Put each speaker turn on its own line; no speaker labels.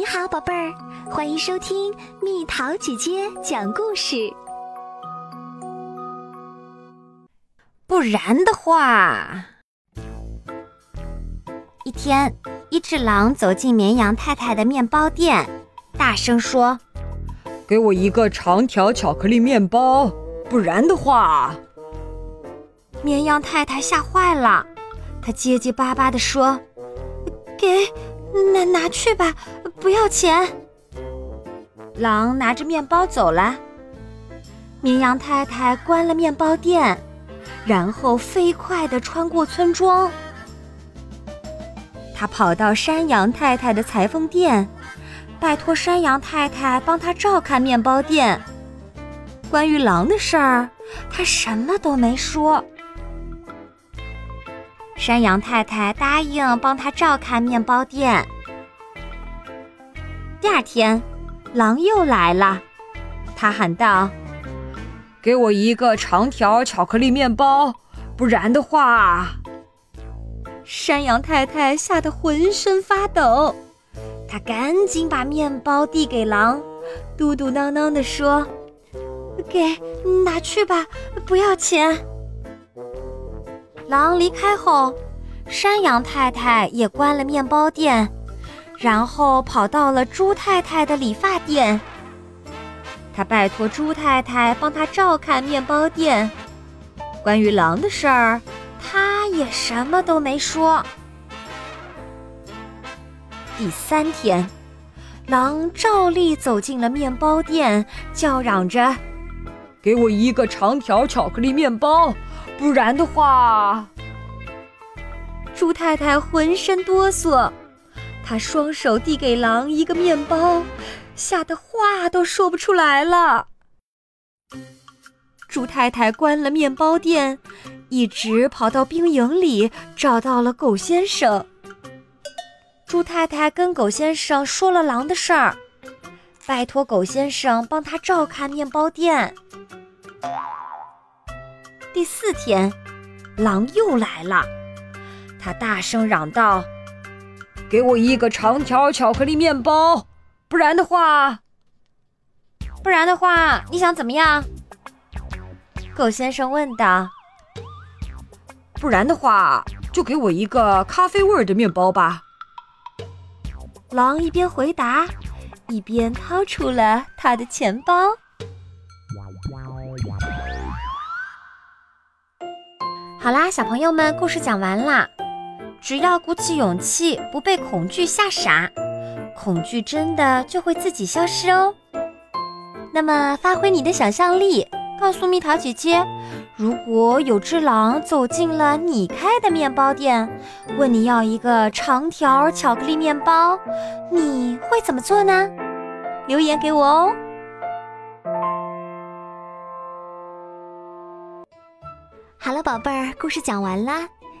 你好，宝贝儿，欢迎收听蜜桃姐姐讲故事。
不然的话，一天，一只狼走进绵羊太太的面包店，大声说：“
给我一个长条巧克力面包，不然的话。”
绵羊太太吓坏了，她结结巴巴地说：“给，那拿去吧，不要钱。”狼拿着面包走了。绵羊太太关了面包店，然后飞快地穿过村庄。他跑到山羊太太的裁缝店，拜托山羊太太帮他照看面包店。关于狼的事儿，他什么都没说。山羊太太答应帮他照看面包店。第二天，狼又来了，他喊道：“
给我一个长条巧克力面包，不然的话。”
山羊太太吓得浑身发抖，她赶紧把面包递给狼，嘟嘟囔囔地说：“给，拿去吧，不要钱。”狼离开后，山羊太太也关了面包店，然后跑到了猪太太的理发店。他拜托猪太太帮他照看面包店。关于狼的事儿，他也什么都没说。第三天，狼照例走进了面包店，叫嚷着：“
给我一个长条巧克力面包。”不然的话，
猪太太浑身哆嗦，他双手递给狼一个面包，吓得话都说不出来了。猪太太关了面包店，一直跑到兵营里，找到了狗先生。猪太太跟狗先生说了狼的事儿，拜托狗先生帮他照看面包店。第四天，狼又来了。他大声嚷道：“
给我一个长条巧克力面包，不然的话，
不然的话，你想怎么样？”狗先生问道。
“不然的话，就给我一个咖啡味的面包吧。”
狼一边回答，一边掏出了他的钱包。好啦，小朋友们，故事讲完啦。只要鼓起勇气，不被恐惧吓傻，恐惧真的就会自己消失哦。那么，发挥你的想象力，告诉蜜桃姐姐，如果有只狼走进了你开的面包店，问你要一个长条巧克力面包，你会怎么做呢？留言给我哦。
好了，宝贝儿，故事讲完啦。